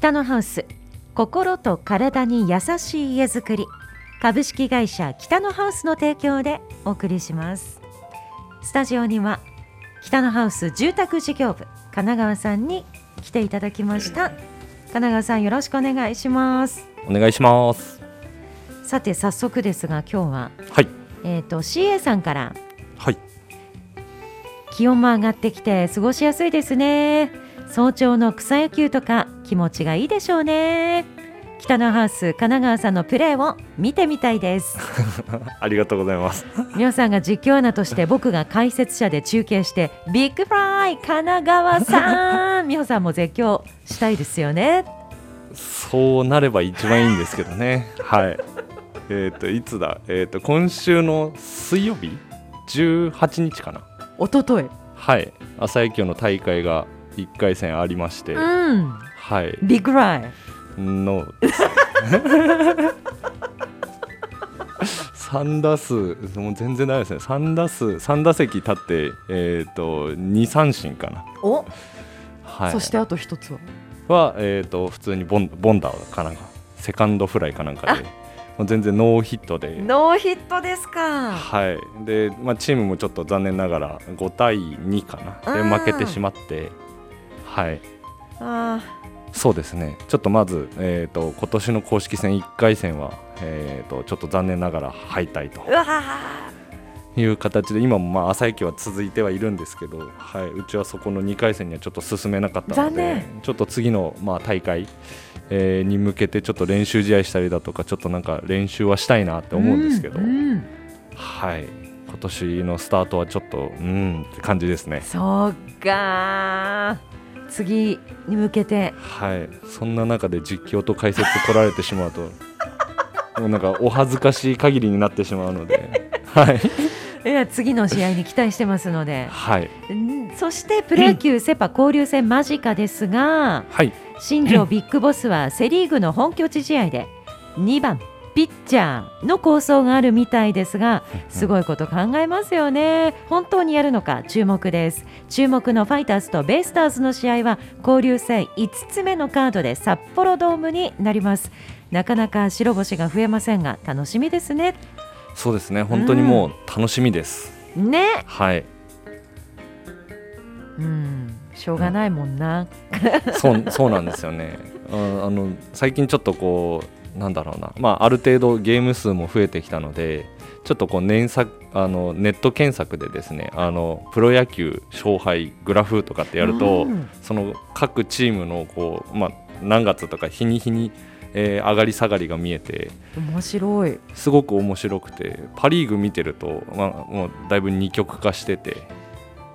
北のハウス心と体に優しい家づくり。株式会社北のハウスの提供でお送りします。スタジオには北のハウス住宅事業部神奈川さんに来ていただきました。神奈川さんよろしくお願いします。お願いします。さて早速ですが今日ははい。えっ、と CA さんからはい。気温も上がってきて過ごしやすいですね早朝の草野球とか気持ちがいいでしょうね。北のハウス神奈川さんのプレーを見てみたいです。ありがとうございます。皆さんが実況アナとして僕が解説者で中継してビッグフライ神奈川さん。美穂さんも絶叫したいですよね。そうなれば一番いいんですけどね。はい。えっ、といつだ？えっ、と今週の水曜日？18日かな。一昨日はい。朝野球の大会が1回戦ありまして、うん。はい。ビッグフライの 3打数もう全然ダメですね。3打数3打席立ってえっ、と2三振かな。お、はい。そしてあと一つは？は、えー、と普通にボンボンダーかなんかセカンドフライかなんかでもう全然ノーヒットで、ノーヒットですか。はい。でまあ、チームもちょっと残念ながら5対2かな。でうん。負けてしまって、はい、あそうですね。ちょっとまず、えー、と今年の公式戦1回戦は、えー、とちょっと残念ながら敗退と。いう形で今もまあ朝焼は続いてはいるんですけど、はい、うちはそこの2回戦にはちょっと進めなかったの残で念。ちょっと次のまあ大会、えーに向けてちょっと練習試合したりだとかちょっとなんか練習はしたいなって思うんですけど、うんうん。はい、今年のスタートはちょっとうんって感じですね。そうか次に向けて。はい、そんな中で実況と解説来られてしまうともう なんかお恥ずかしい限りになってしまうので、はい、いや次の試合に期待してますので、はい、んそしてプロ野球セ・パ交流戦間近ですがはい、新庄ビッグボスはセ・リーグの本拠地試合で2番ピッチャーの構想があるみたいですがすごいこと考えますよね。本当にやるのか注目です。注目のファイターズとベイスターズの試合は交流戦5つ目のカードで札幌ドームになります。なかなか白星が増えませんが楽しみですね。そうですね。本当にもう楽しみです。ね。はい。うん。しょうがないもんな、そうそうなんですよね。ああの最近ちょっとこうなんだろうな、まあ、ある程度ゲーム数も増えてきたのでちょっとこう年作あのネット検索でですねあのプロ野球勝敗グラフとかってやると、うん。その各チームのこう、まあ、何月とか日に日に、えー上がり下がりが見えて面白い。すごく面白くてパ・リーグ見てると、まあ、もうだいぶ二極化してて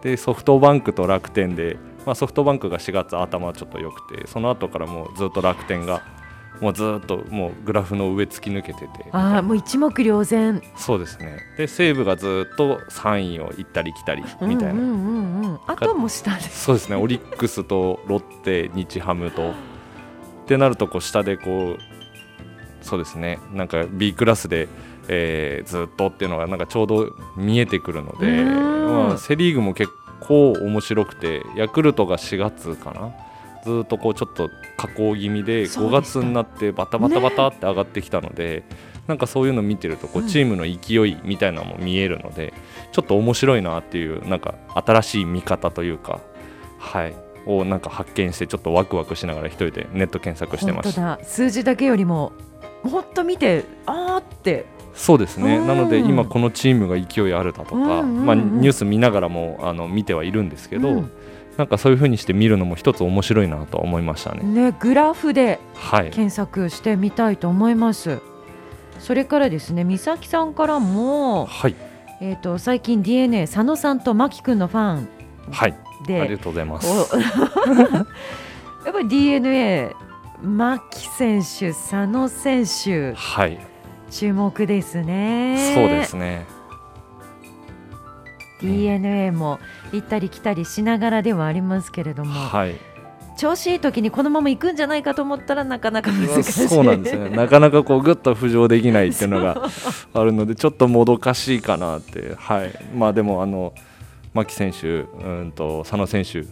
でソフトバンクと楽天で、まあ、ソフトバンクが4月頭ちょっと良くてその後からもうずっと楽天がもうずっともうグラフの上突き抜けてて。ああもう一目瞭然。そうですね。で西武がずっと3位を行ったり来たりみたいな、うんうん。うんうん、あとも下です。そうですね。オリックスとロッテ日ハムと。ってなるとこう下でこうそうですね。なんか B クラスで、えーずっとっていうのがなんかちょうど見えてくるので、うん。まあ、セ・リーグも結構面白くてヤクルトが4月かなずっとこうちょっと下降気味で5そうでした月になってバタバタバタって上がってきたので、なんかそういうの見てるとこううん。チームの勢いみたいなのも見えるので、ちょっと面白いなっていうなんか新しい見方というかはい。をなんか発見してちょっとワクワクしながら一人でネット検索して本当ましただ。数字だけよりももっと見てあーって。そうですね。うん。なので今このチームが勢いあるだとか、うんうんうん。まあ、ニュース見ながらもあの見てはいるんですけど、うんなんかそういう風にして見るのも一つ面白いなとは思いましたね。ねグラフではい、検索してみたいと思いますそれからですね美咲さんからも、はい、えー、と最近 DNA 佐野さんと真木君のファンはい、ありでがとうございます。お やっぱり DNA 牧選手、佐野選手はい、注目ですね。そうですね。DNA も行ったり来たりしながらではありますけれども、はい、調子いい時にこのまま行くんじゃないかと思ったらなかなか難しい。そうなんですね。なかなかこうぐっと浮上できないっていうのが あるので、ちょっともどかしいかなって。はい。まあでもあの牧選手、うんと佐野選手うん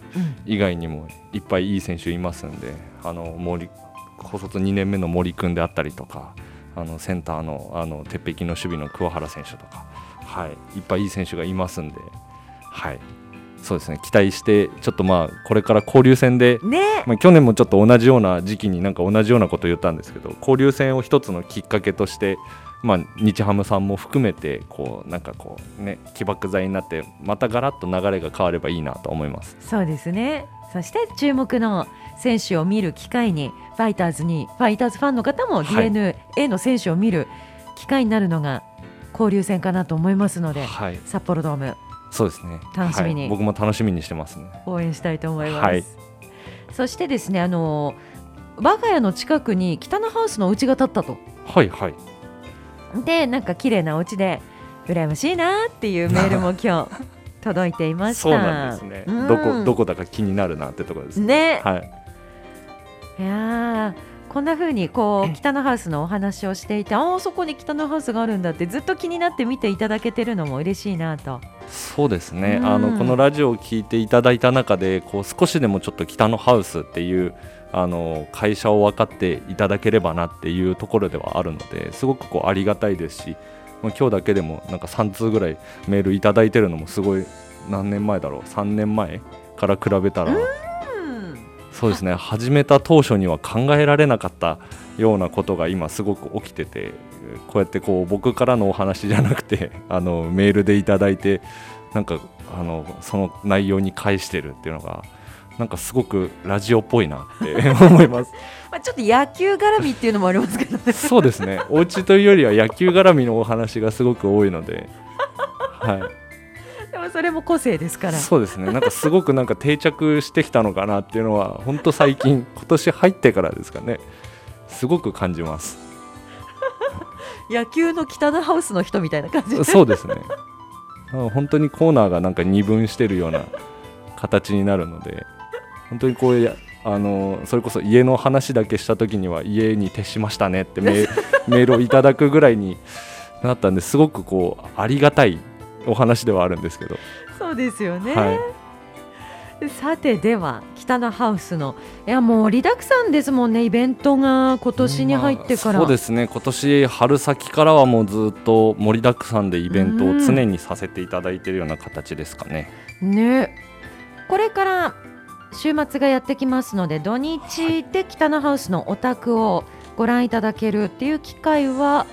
以外にもいっぱいいい選手いますんで、あの盛り高卒2年目の森君であったりとかあのセンターのあの鉄壁の守備の桑原選手とか、はい、いっぱいいい選手がいますんで、はい、そうですね。期待してちょっとまあこれから交流戦で、ね。まあ、去年もちょっと同じような時期になんか同じようなことを言ったんですけど交流戦を一つのきっかけとして、まあ、日ハムさんも含めてこうなんかこうね起爆剤になってまたガラッと流れが変わればいいなと思います。そうですね。そして注目の選手を見る機会にファイターズにファイターズファンの方もはい。DNA の選手を見る機会になるのが交流戦かなと思いますので、はい、札幌ドームそうですね。楽しみにはい僕も楽しみにしてますね。応援したいと思います、はいそしてですねあの我が家の近くに北のハウスのお家が建ったとはいはい。でなんか綺麗なお家で羨ましいなっていうメールも今日 届いていましたそうなんですね。うんどこどこだか気になるなってところです。ね、はい。いやーこんな風にこう北のハウスのお話をしていてああそこに北のハウスがあるんだってずっと気になって見ていただけてるのも嬉しいなと。そうですね、うん。あのこのラジオを聞いていただいた中でこう少しでもちょっと北のハウスっていうあの会社を分かっていただければなっていうところではあるのですごくこうありがたいですし、まあ、今日だけでもなんか3通ぐらいメールいただいてるのもすごい何年前だろう？3年前から比べたら、うんそうですね。始めた当初には考えられなかったようなことが今すごく起きててこうやってこう僕からのお話じゃなくて あのメールでいただいてなんかあのその内容に返してるっていうのがなんかすごくラジオっぽいなって 思います。まあ、ちょっと野球絡みっていうのもありますけどね。そうですね。お家というよりは野球絡みのお話がすごく多いので。はい。でもそれも個性ですから。そうですね。なんかすごくなんか定着してきたのかなっていうのは本当最近今年入ってからですかね。すごく感じます。野球の北のハウスの人みたいな感じでそうですね。あ本当にコーナーがなんか二分してるような形になるので本当にこうやあのそれこそ家の話だけした時には家に徹しましたねってメーメールをいただくぐらいになったんですごくこうありがたいお話ではあるんですけど、そうですよね、はい。さてでは北のハウスのいやもう盛りだくさんですもんねイベントが今年に入ってから、まあそうですね。今年春先からはもうずっと盛りだくさんでイベントを常にさせていただいているような形ですかね、ね。これから週末がやってきますので土日で北のハウスのお宅をご覧いただけるっていう機会は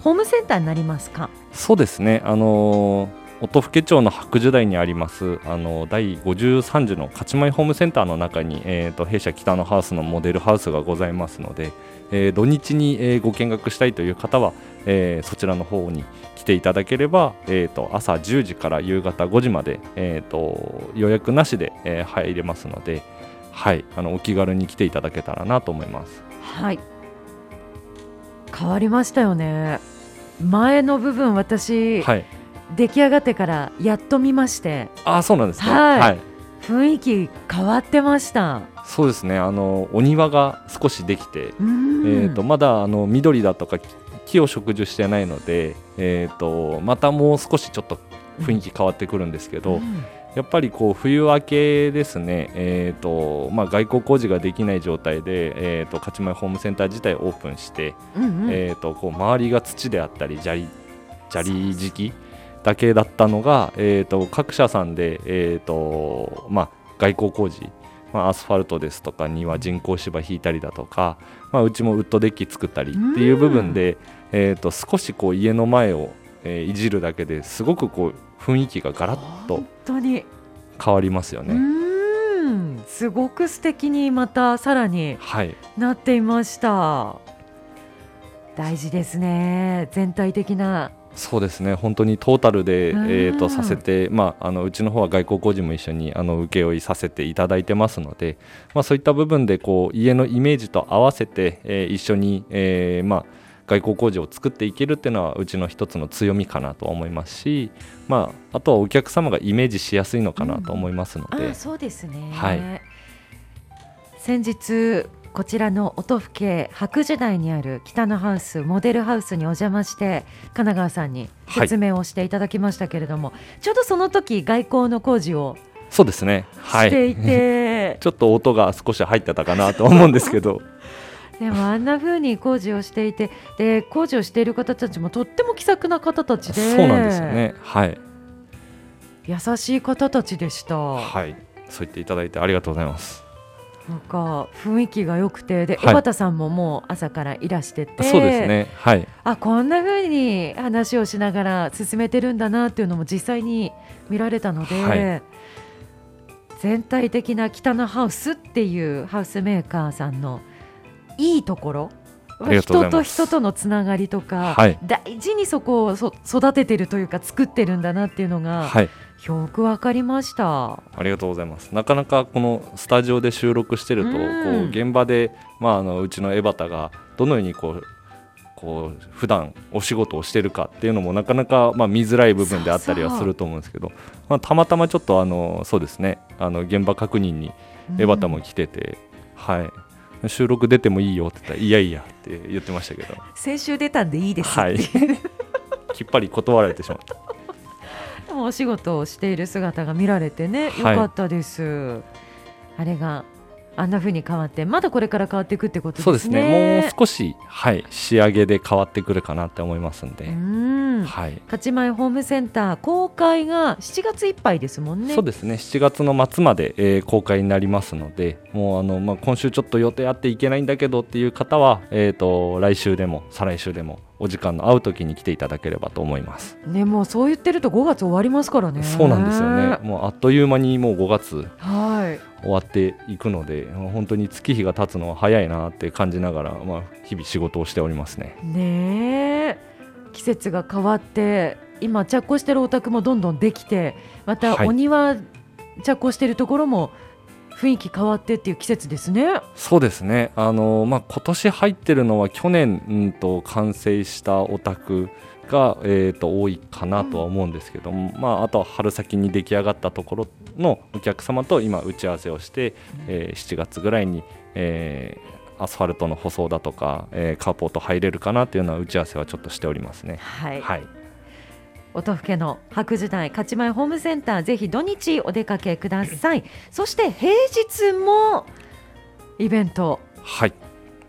ホームセンターになりますか？そうですね。あの音更町の白樹台にありますあの第53次の勝ち前ホームセンターの中に、えー、と弊社北のハウスのモデルハウスがございますので、えー土日に、えーご見学したいという方は、えーそちらの方に来ていただければ、えー、と朝10時から夕方5時まで、えー、と予約なしで、え入れますので、はい、あのお気軽に来ていただけたらなと思います。はい。変わりましたよね。前の部分私、はい、出来上がってからやっと見まして。あそうなんですね、はい。雰囲気変わってました。そうですね。あのお庭が少しできてうん。えー、とまだあの緑だとか木木を植樹してないので、えー、とまたもう少しちょっと雰囲気変わってくるんですけど、うんやっぱりこう冬明けですね、えーとまあ、外交工事ができない状態で、えー、と勝ち前ホームセンター自体オープンして、うんうん。えー、とこう周りが土であったり砂利砂利敷きだけだったのが、えー、と各社さんで、えーとまあ、外交工事、まあ、アスファルトですとか庭人工芝引いたりだとか、まあ、うちもウッドデッキ作ったりっていう部分で、えー、と少しこう家の前を、えーいじるだけですごくこう雰囲気がガラッと本当に。変わりますようね。すごく素敵にまたさらにはい。なっていました。大事ですね。全体的な。そうですね。本当にトータルで、うん。えー、とさせて、まあ、あのうちの方は外交工事も一緒にあの請負いさせていただいてますので、まあ、そういった部分でこう家のイメージと合わせて、えー一緒に、えーまあ、外交工事を作っていけるっていうのはうちの一つの強みかなと思いますし、まあ、あとはお客様がイメージしやすいのかなと思いますので、あそうですね、はい。先日こちらの音更家白樹台にある北のハウスモデルハウスにお邪魔して神奈川さんに説明をしていただきましたけれども、ちょうどその時外交の工事をそうですね、はい、していて、ちょっと音が少し入ってたかなと思うんですけど、でもあんな風に工事をしていてで工事をしている方たちもとっても気さくな方たちで。そうなんですよね。はい。優しい方たちでした、はい。そう言っていただいてありがとうございます。なんか雰囲気が良くてで、はい。江端さんももう朝からいらしてて。そうですね。はい。あこんな風に話をしながら進めてるんだなっていうのも実際に見られたので、はい。全体的な北のハウスっていうハウスメーカーさんのいいところ？人と人とのつながりとか、はい。大事にそこをそ育ててるというか作ってるんだなっていうのが、はい。よくわかりました。ありがとうございます。なかなかこのスタジオで収録してるとこうん。う現場で、まあ、あのうちの江端がどのようにこうこう普段お仕事をしてるかっていうのもなかなか、まあ、見づらい部分であったりはすると思うんですけどまあ、たまたまちょっとあのそうですね。あの現場確認に江端も来てて、はい、収録出てもいいよって言ったらいやいやって言ってましたけど、先週出たんでいいですはい、きっぱり断られてしまった。でもお仕事をしている姿が見られてね、よはいかったです。あれがあんな風に変わって、まだこれから変わっていくってことですね。そうですねもう少し、はい、仕上げで変わってくるかなって思いますんで、うん。はい、勝ち前ホームセンター公開が7月いっぱいですもんね。そうですね。7月の末まで、えー公開になりますのでもうあの、まあ、今週ちょっと予定あっていけないんだけどっていう方は、えー、と来週でも再来週でもお時間の合う時に来ていただければと思います、ね、もうそう言ってると5月終わりますからね。そうなんですよね。もうあっという間にもう5月はい。終わっていくので本当に月日が経つのは早いなって感じながら、まあ、日々仕事をしておりますね。ねえ季節が変わって今着工してるお宅もどんどんできてまたはい。お庭着工してるところも雰囲気変わってっていう季節ですね。そうですね、あのまあ、今年入ってるのは去年、うん、と完成したお宅が、えー、と多いかなとは思うんですけども、まあ、あとは春先に出来上がったところのお客様と今打ち合わせをして、えー7月ぐらいに、えーアスファルトの舗装だとか、えーカーポート入れるかなっていうような打ち合わせはちょっとしておりますね。はい、はい、音更の白時代勝ち前ホームセンターぜひ土日お出かけください。そして平日もイベント。はい。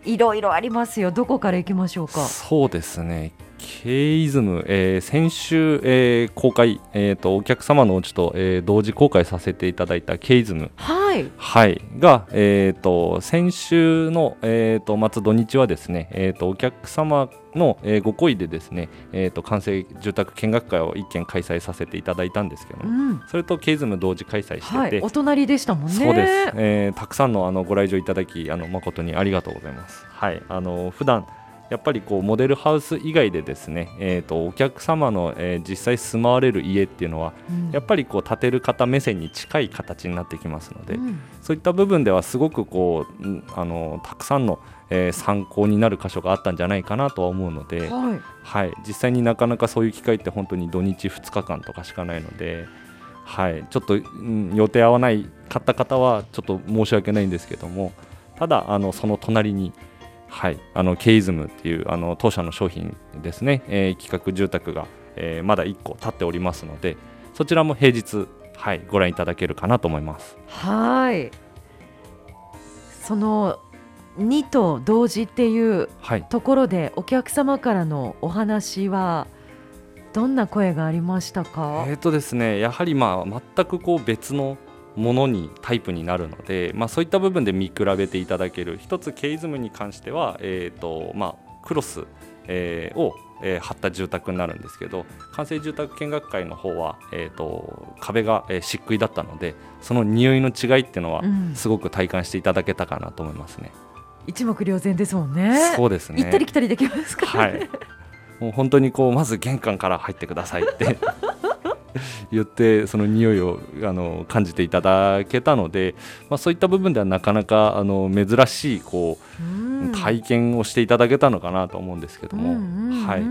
いろいろありますよ。どこから行きましょうか？そうですね、ケイズム、えー先週、えー公開、えーと、お客様のうちと、えー同時公開させていただいたケイズム、はいはい、が、えー、と先週の、えー、と末土日はですね、えー、とお客様の、えーご好意でですね、えー、と完成住宅見学会を一件開催させていただいたんですけどうも、ん。それとケイズム同時開催してて、はい。お隣でしたもんね。そうです、えーたくさんのあのご来場いただきあの誠にありがとうございます。はい、あの普段やっぱりこうモデルハウス以外でですね、えー、とお客様の、えー実際住まわれる家っていうのはうん。やっぱりこう建てる方目線に近い形になってきますので、うん。そういった部分ではすごくこううんあのたくさんの、えー参考になる箇所があったんじゃないかなとは思うので、はい。はい、実際になかなかそういう機会って本当に土日2日間とかしかないので、はい、ちょっと、うん予定合わないかった方はちょっと申し訳ないんですけどもただあのその隣に、はい、あのケイズムっていうあの当社の商品ですね、えー企画住宅が、えーまだ1個建っておりますのでそちらも平日、はい、ご覧いただけるかなと思います。はい。その2と同時っていうはい。ところでお客様からのお話はどんな声がありましたか、えーとですね、やはりまあ全くこう別のものにタイプになるので、まあ、そういった部分で見比べていただける。一つケイズムに関しては、えーとまあ、クロス、えーを、えー貼った住宅になるんですけど完成住宅見学会の方は、えー、と壁が、えー漆喰だったのでその匂いの違いっていうのはうん。すごく体感していただけたかなと思いますね。一目瞭然ですもんね。そうですね。行ったり来たりできますからね、はい、もう本当にこうまず玄関から入ってくださいって言ってその匂いをあの感じていただけたので、まあ、そういった部分ではなかなかあの珍しいこう、うん。体験をしていただけたのかなと思うんですけども、うんうんうんはい、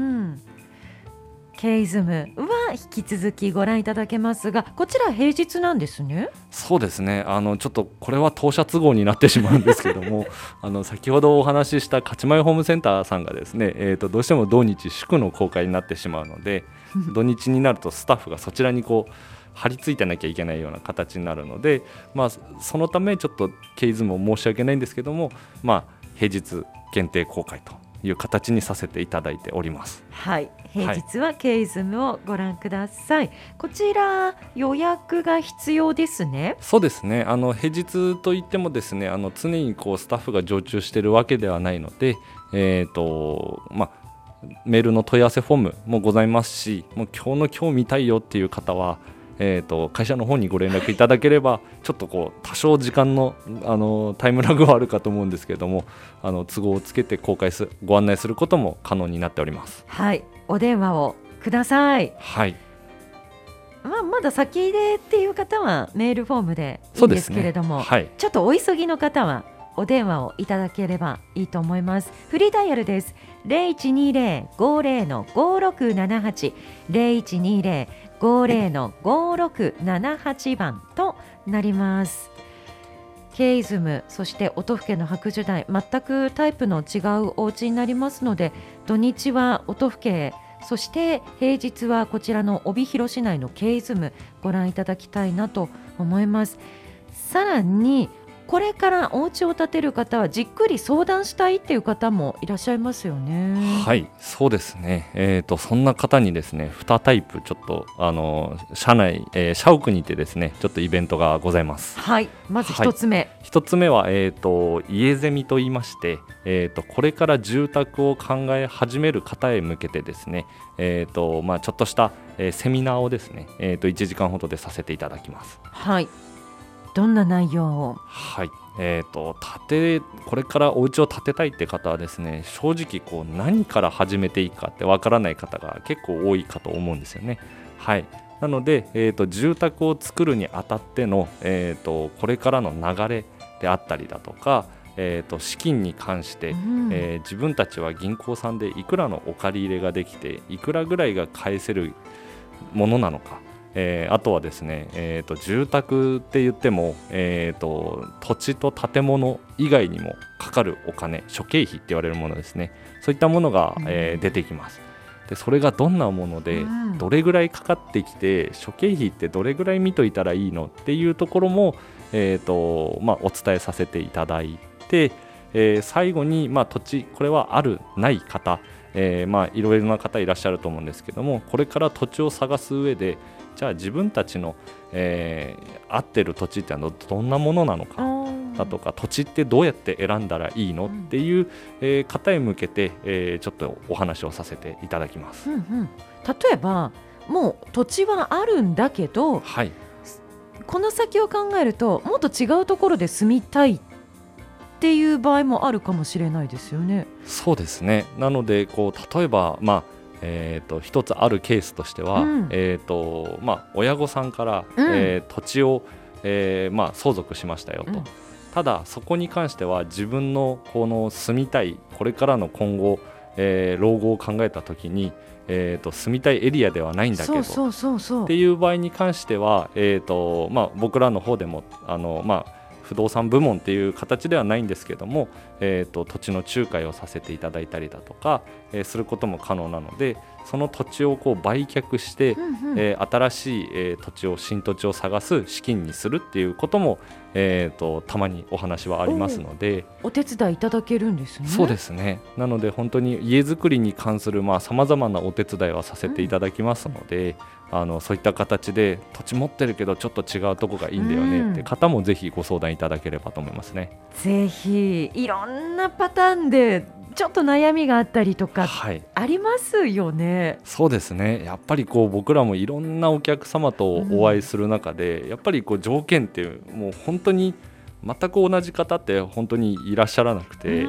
ケイズム。は引き続きご覧いただけますがこちら平日なんですね。そうですね。あのちょっとこれは当社都合になってしまうんですけども あの先ほどお話しした勝ち前ホームセンターさんがですね、えー、とどうしても土日祝の公開になってしまうので 土日になるとスタッフがそちらにこう張り付いてなきゃいけないような形になるので、まあ、そのためちょっとケイズも申し訳ないんですけども、まあ、平日限定公開という形にさせていただいております。はい。平日はケイズムをご覧ください、こちら予約が必要ですね。そうですね。あの平日といってもですねあの常にこうスタッフが常駐しているわけではないので、えーとまあ、メールの問い合わせフォームもございますしもう今日の今日見たいよっていう方は、えー、と会社の方にご連絡いただければちょっとこう多少時間のあのタイムラグはあるかと思うんですけれどもあの都合をつけて公開すご案内することも可能になっております。はいお電話をくださいはいまあ、まだ先でっていう方はメールフォームでいいんですそうですねけれども、はいちょっとお急ぎの方はお電話をいただければいいと思います。フリーダイヤルです。零一二零五零の五六七八零一二零五零の五六七八番となります。ケイズムそして音更の白樹台全くタイプの違うお家になりますので土日は音更そして平日はこちらの帯広市内のケイズムご覧いただきたいなと思いますさらにこれからお家を建てる方はじっくり相談したいっていう方もいらっしゃいますよねはい、そうですね。えっ、とそんな方にですね、2タイプちょっとあの社内、えー社屋にてですね、ちょっとイベントがございます。はいまず一つ目、一つ目はえっ、と家ゼミと言いまして、えっ、とこれから住宅を考え始める方へ向けてですね、えっ、とまあちょっとした、えーセミナーをですね、えっ、と1時間ほどでさせていただきます。はいどんな内容を？はい、えー、と建てこれからお家を建てたいって方はですね正直こう何から始めていいかってわからない方が結構多いかと思うんですよね。はい。なので、えー、と住宅を作るにあたっての、えー、とこれからの流れであったりだとか、えー、と資金に関して、うん。えー自分たちは銀行さんでいくらのお借り入れができていくらぐらいが返せるものなのか、えーあとはですね、えー、と住宅って言っても、えー、と土地と建物以外にもかかるお金諸経費って言われるものですね。そういったものが、えーうん出てきます。でそれがどんなもので、うん。どれぐらいかかってきて諸経費ってどれぐらい見といたらいいのっていうところも、えーとまあ、お伝えさせていただいて、えー最後に、まあ、土地これはあるない方、えーまあ、いろいろな方いらっしゃると思うんですけどもこれから土地を探す上でじゃあ自分たちの、えー合ってる土地ってのはどんなものなのかだとか土地ってどうやって選んだらいいのうんっていう、えー方へ向けて、えーちょっとお話をさせていただきます。うんうん、例えばもう土地はあるんだけどはい。この先を考えるともっと違うところで住みたいっていう場合もあるかもしれないですよね。そうですね。なのでこう例えば、まあえー、と一つあるケースとしては、うん。えーとまあ、親御さんから、うん。えー土地を、えーまあ、相続しましたよと、うん。ただそこに関しては自分のこの住みたいこれからの今後、えー老後を考えた時に、えー、と住みたいエリアではないんだけどそうそうそうそう。っていう場合に関しては、えーとまあ、僕らの方でもあの、まあ、不動産部門っていう形ではないんですけども、えー、と土地の仲介をさせていただいたりだとか、えーすることも可能なのでその土地をこう売却して、うんうんえー新しい、えー土地を新土地を探す資金にするっていうことも、えー、とたまにお話はありますので。お手伝いいただけるんですね。そうですねなので本当に家づくりに関するさまざ、まなお手伝いはさせていただきますので、あのそういった形で土地持ってるけどちょっと違うとこがいいんだよねって方もぜひご相談いただければと思いますね。ぜひいろんなパターンでちょっと悩みがあったりとかはいありますよね。そうですね。やっぱりこう僕らもいろんなお客様とお会いする中で、やっぱりこう条件ってもう本当に全く同じ方って本当にいらっしゃらなくて。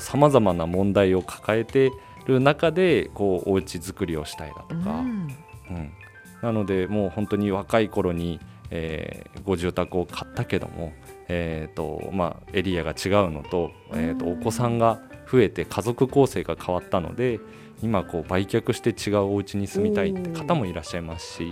さまざまな問題を抱えてる中でこうお家作りをしたいだとか、うん。うん。なのでもう本当に若い頃に、えーご住宅を買ったけども、えーとまあ、エリアが違うのと,、えーとうんお子さんが増えて家族構成が変わったので今こう売却して違うお家に住みたいって方もいらっしゃいますし。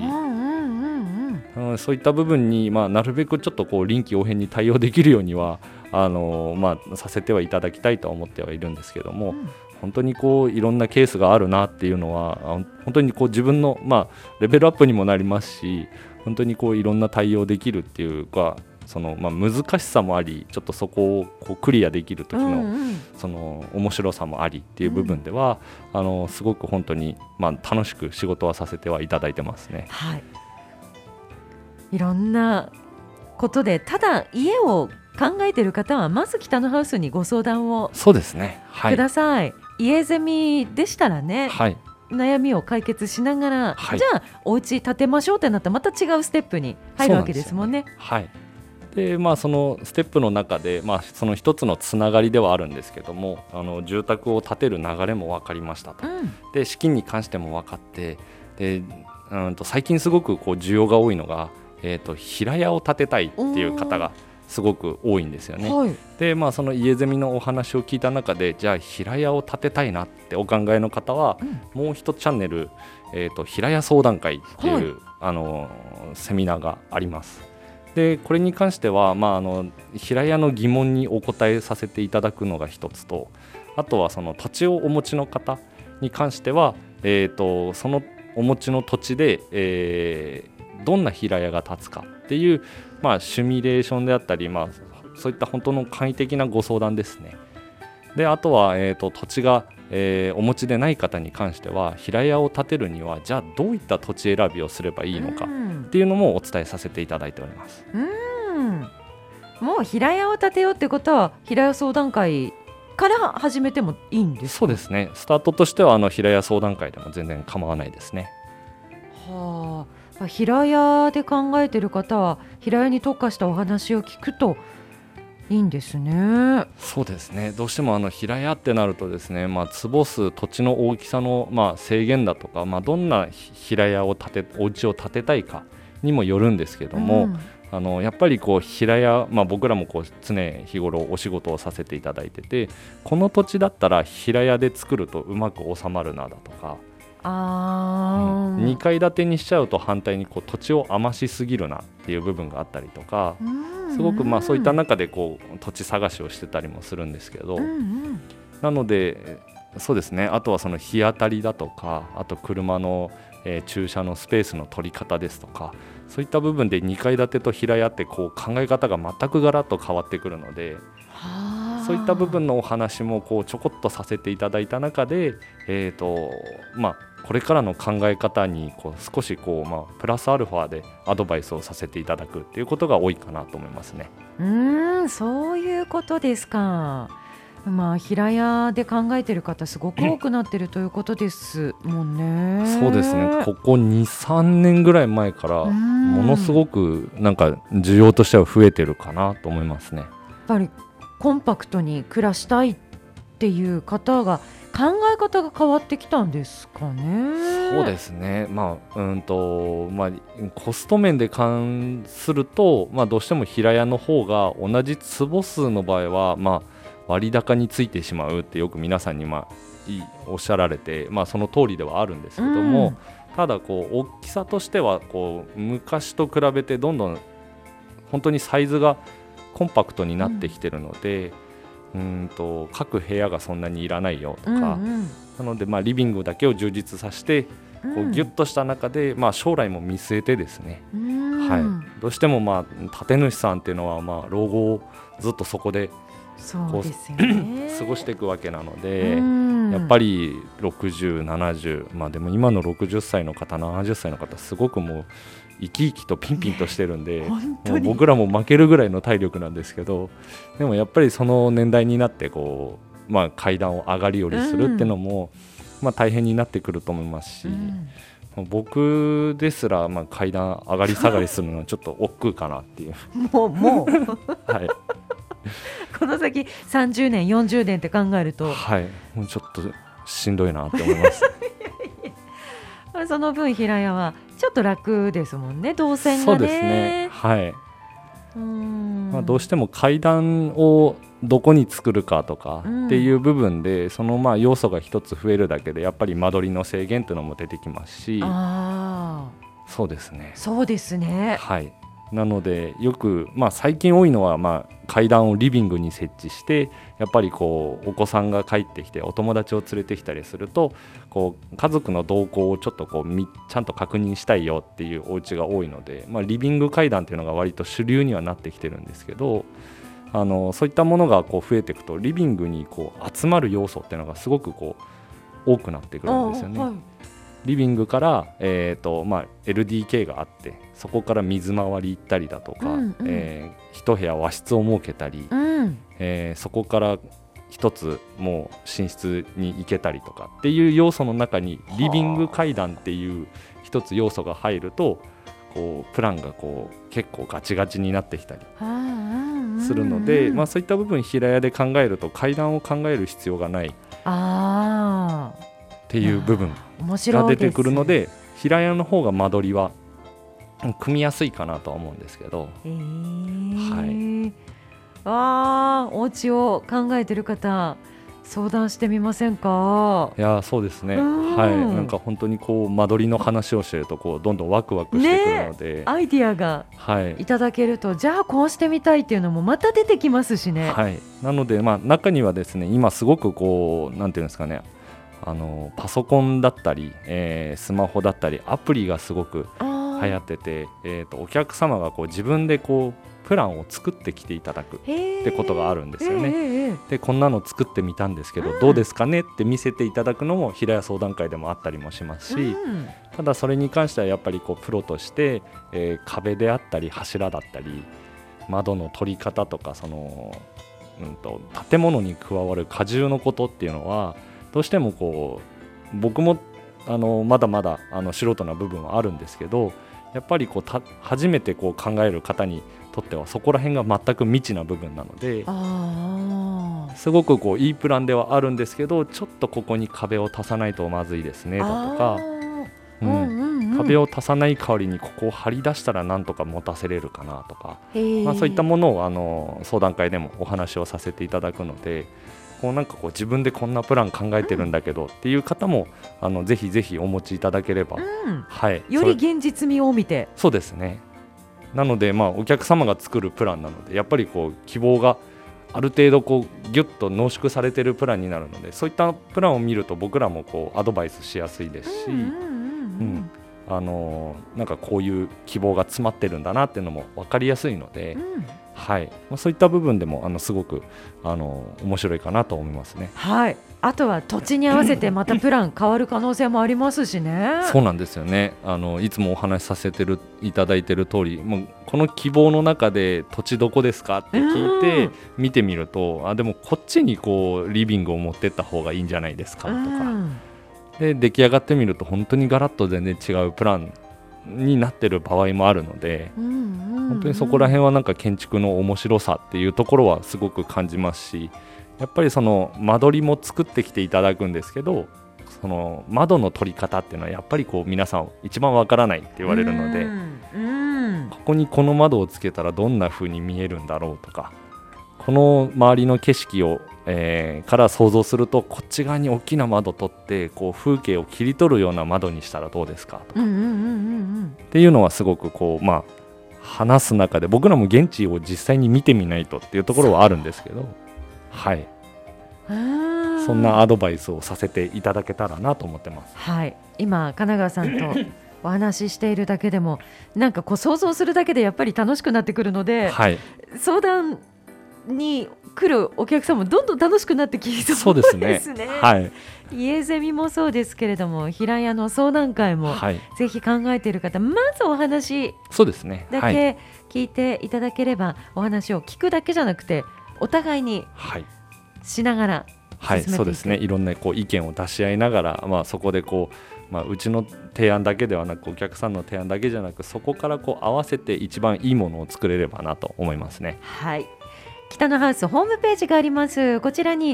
そういった部分に、まあ、なるべくちょっとこう臨機応変に対応できるようにはあの、まあ、させてはいただきたいとは思ってはいるんですけども、うん本当にこういろんなケースがあるなっていうのはあ本当にこう自分の、まあ、レベルアップにもなりますし本当にこういろんな対応できるっていうかその、まあ、難しさもありちょっとそこをこうクリアできる時の,、うんうんその面白さもありっていう部分では、あのすごく本当に、まあ、楽しく仕事はさせてはいただいてますね。はい。いろんなことでただ家を考えている方はまず北のハウスにご相談をそうですねはいください。家ゼミでしたらね、はい悩みを解決しながら、はいじゃあお家建てましょうってなったらまた違うステップに入るわけですもんね。はいでまあ、そのステップの中で、まあ、その一つのつながりではあるんですけどもあの住宅を建てる流れも分かりましたとうんで資金に関しても分かってでうんと最近すごくこう需要が多いのが、えー、と平屋を建てたいっていう方がすごく多いんですよね。はい。でまあその家ゼミのお話を聞いた中でじゃあ平屋を建てたいなってお考えの方は、もう一チャンネル、えー、と平屋相談会っていう、はいあのセミナーがあります。でこれに関しては、まあ、あの平屋の疑問にお答えさせていただくのが一つとあとはその土地をお持ちの方に関しては、えー、とそのお持ちの土地で、えーどんな平屋が建つかっていう、まあ、シミュレーションであったり、まあ、そういった本当の簡易的なご相談ですね。であとは、えー、と土地が、えーお持ちでない方に関しては平屋を建てるにはじゃあどういった土地選びをすればいいのかうん。っていうのもお伝えさせていただいております。うん。もう平屋を建てようってことは平屋相談会から始めてもいいんですか？そうですね。スタートとしてはあの平屋相談会でも全然構わないですね。はあ、平屋で考えてる方は平屋に特化したお話を聞くといいんですね。そうですねどうしてもあの平屋ってなるとですね、まあ、坪数土地の大きさの、まあ、制限だとか、まあ、どんな平屋を建てお家を建てたいかにもよるんですけども、うんあのやっぱりこう平屋、まあ、僕らもこう常日頃お仕事をさせていただいててこの土地だったら平屋で作るとうまく収まるなだとか、あー。2階建てにしちゃうと反対にこう土地を余しすぎるなっていう部分があったりとかすごくまあそういった中でこう土地探しをしてたりもするんですけど、うん。うんなのでそうですね。あとはその日当たりだとかあと車の、えー駐車のスペースの取り方ですとかそういった部分で2階建てと平屋ってこう考え方が全くガラッと変わってくるのではあ。そういった部分のお話もこうちょこっとさせていただいた中で、えーとまあ、これからの考え方にこう少しこう、まあ、プラスアルファでアドバイスをさせていただくっていうことが多いかなと思いますね。うーんそういうことですか。まあ平屋で考えてる方すごく多くなってるということですもんね。そうですねここ23年ぐらい前からうんものすごくなんか需要としては増えてるかなと思いますね。やっぱりコンパクトに暮らしたいっていう方が考え方が変わってきたんですかね。そうですね、まあうんとまあ、コスト面で関すると、まあ、どうしても平屋の方が同じ坪数の場合は、まあ、割高についてしまうってよく皆さんに、まあ、おっしゃられて、まあ、その通りではあるんですけども、うんただこう大きさとしてはこう昔と比べてどんどん本当にサイズがコンパクトになってきてるので、うん、と各部屋がそんなにいらないよとか、うんなのでまあリビングだけを充実させてうん。こうギュッとした中で、まあ、将来も見据えてですね、うん。はい、どうしてもまあ建主さんっていうのはまあ老後をずっとそこでそうですよね。過ごしていくわけなので、うんやっぱり60、70、まあ、でも今の60歳の方、70歳の方、すごくもう生き生きとピンピンとしてるんで、本もう僕らも負けるぐらいの体力なんですけど、でもやっぱりその年代になってこう、まあ、階段を上がり下りするっていうのも、まあ、大変になってくると思いますし、うん僕ですらまあ階段上がり下がりするのはちょっと億劫かなっていう、も うもう。はい この先30年40年って考えると。はい、もうちょっとしんどいなって思います。その分平屋はちょっと楽ですもんね。動線がね。そうですね、はい。うん。まあ、どうしても階段をどこに作るかとかうん。っていう部分で、そのまあ要素が一つ増えるだけでやっぱり間取りの制限というのも出てきますし。そうですね。そうですね。はいなのでよく、まあ、最近多いのは、まあ、階段をリビングに設置してやっぱりこうお子さんが帰ってきてお友達を連れてきたりするとこう家族の動向をちょっとこうみちゃんと確認したいよっていうお家が多いので、まあ、リビング階段っていうのが割と主流にはなってきてるんですけどあのそういったものがこう増えていくとリビングにこう集まる要素っていうのがすごくこう多くなってくるんですよね。はいリビングから、えーとまあ、LDK があってそこから水回り行ったりだとか、うんうん。えー一部屋和室を設けたり、うん。えーそこから一つもう寝室に行けたりとかっていう要素の中にリビング階段っていう一つ要素が入るとこうプランがこう結構ガチガチになってきたりするので、まあ、そういった部分平屋で考えると階段を考える必要がないっていう部分が出てくるので平屋の方が間取りはうん組みやすいかなとは思うんですけど。え。ーあーお家を考えてる方相談してみませんか？いやーそうですね。うん。はい。なんか本当にこう間取りの話をしてるとこうどんどんワクワクしてくるので、アイディアがはい。いただけるとじゃあこうしてみたいっていうのもまた出てきますしね、はい、なので、まあ、中にはですね今すごくこうなんていうんですかね。あのパソコンだったり、えースマホだったりアプリがすごくあー流行ってて、えー、とお客様がこう自分でこうプランを作ってきていただくってことがあるんですよね。でこんなの作ってみたんですけど、うん。どうですかねって見せていただくのも平屋相談会でもあったりもしますし、うん。ただそれに関してはやっぱりこうプロとして、えー壁であったり柱だったり窓の取り方とかその、うん、と建物に加わる荷重のことっていうのはどうしてもこう僕もあのまだまだあの素人な部分はあるんですけどやっぱりこうた初めてこう考える方にとってはそこら辺が全く未知な部分なのですごくこういいプランではあるんですけどちょっとここに壁を足さないとまずいですねだとあか。ー。ううんんうんうん。壁を足さない代わりにここを張り出したらなんとか持たせれるかなとか、まあ、そういったものをあの相談会でもお話をさせていただくのでこうなんかこう自分でこんなプラン考えてるんだけどっていう方もあのぜひぜひお持ちいただければ、うん。はい、より現実味を見て。そうですね。なので、まあ、お客様が作るプランなのでやっぱりこう希望がある程度こうギュッと濃縮されてるプランになるのでそういったプランを見ると僕らもこうアドバイスしやすいですし、うんうんあのーなんかこういう希望が詰まってるんだなっていうのも分かりやすいので、うんはい。まあ、そういった部分でもあのすごく、あのー面白いかなと思いますね。はい。あとは土地に合わせて またプラン変わる可能性もありますしね。そうなんですよね。あのいつもお話しさせてるいただいてる通りもうこの希望の中で土地どこですかって聞いてうん。見てみるとあでもこっちにこうリビングを持ってった方がいいんじゃないですかとか、うん。で出来上がってみると本当にガラッと全然違うプランになってる場合もあるので。本当にそこら辺はなんか建築の面白さっていうところはすごく感じますしやっぱりその間取りも作ってきていただくんですけどその窓の取り方っていうのはやっぱりこう皆さん一番わからないって言われるのでここにこの窓をつけたらどんな風に見えるんだろうとかこの周りの景色を、えーから想像するとこっち側に大きな窓取ってこう風景を切り取るような窓にしたらどうですか？とか。っていうのはすごくこうまあ話す中で僕らも現地を実際に見てみないとっていうところはあるんですけど。はい。うんそんなアドバイスをさせていただけたらなと思ってます。はい。今神奈川さんと お話ししているだけでもなんかこう想像するだけでやっぱり楽しくなってくるので、はい。相談に来るお客さんもどんどん楽しくなってきそうそうですね。ですね。はい。家ゼミもそうですけれども平屋の相談会もはい。ぜひ考えている方まずお話そうですね。はい。だけ聞いていただければ、お話を聞くだけじゃなくてお互いにはい。しながらはい、そうですね。いろんなこう意見を出し合いながら、まあ、そこでこう、まあ、うちの提案だけではなくお客さんの提案だけじゃなくそこからこう合わせて一番いいものを作れればなと思いますね。はい北のハウスホームページがあります。こちらに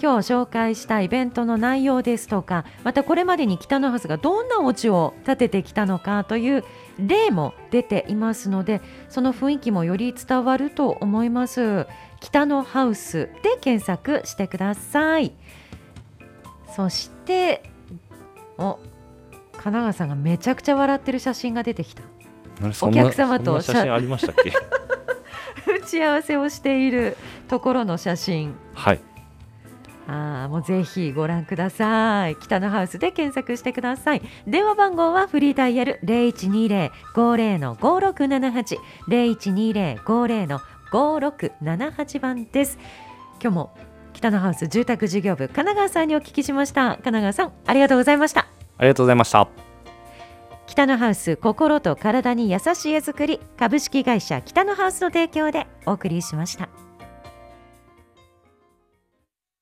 今日紹介したイベントの内容ですとかまたこれまでに北のハウスがどんなお家を建ててきたのかという例も出ていますのでその雰囲気もより伝わると思います。北のハウスで検索してください。そしてお神奈川さんがめちゃくちゃ笑ってる写真が出てきた。お客様と写真ありましたっけ？打ち合わせをしているところの写真。はい。あーもうぜひご覧ください。北のハウスで検索してください。電話番号はフリーダイヤル0120-50の5678 0120-50の5678番です。今日も北のハウス住宅事業部神奈川さんにお聞きしました。神奈川さんありがとうございました。ありがとうございました北のハウス心と体に優しい絵作り株式会社北のハウスの提供でお送りしました。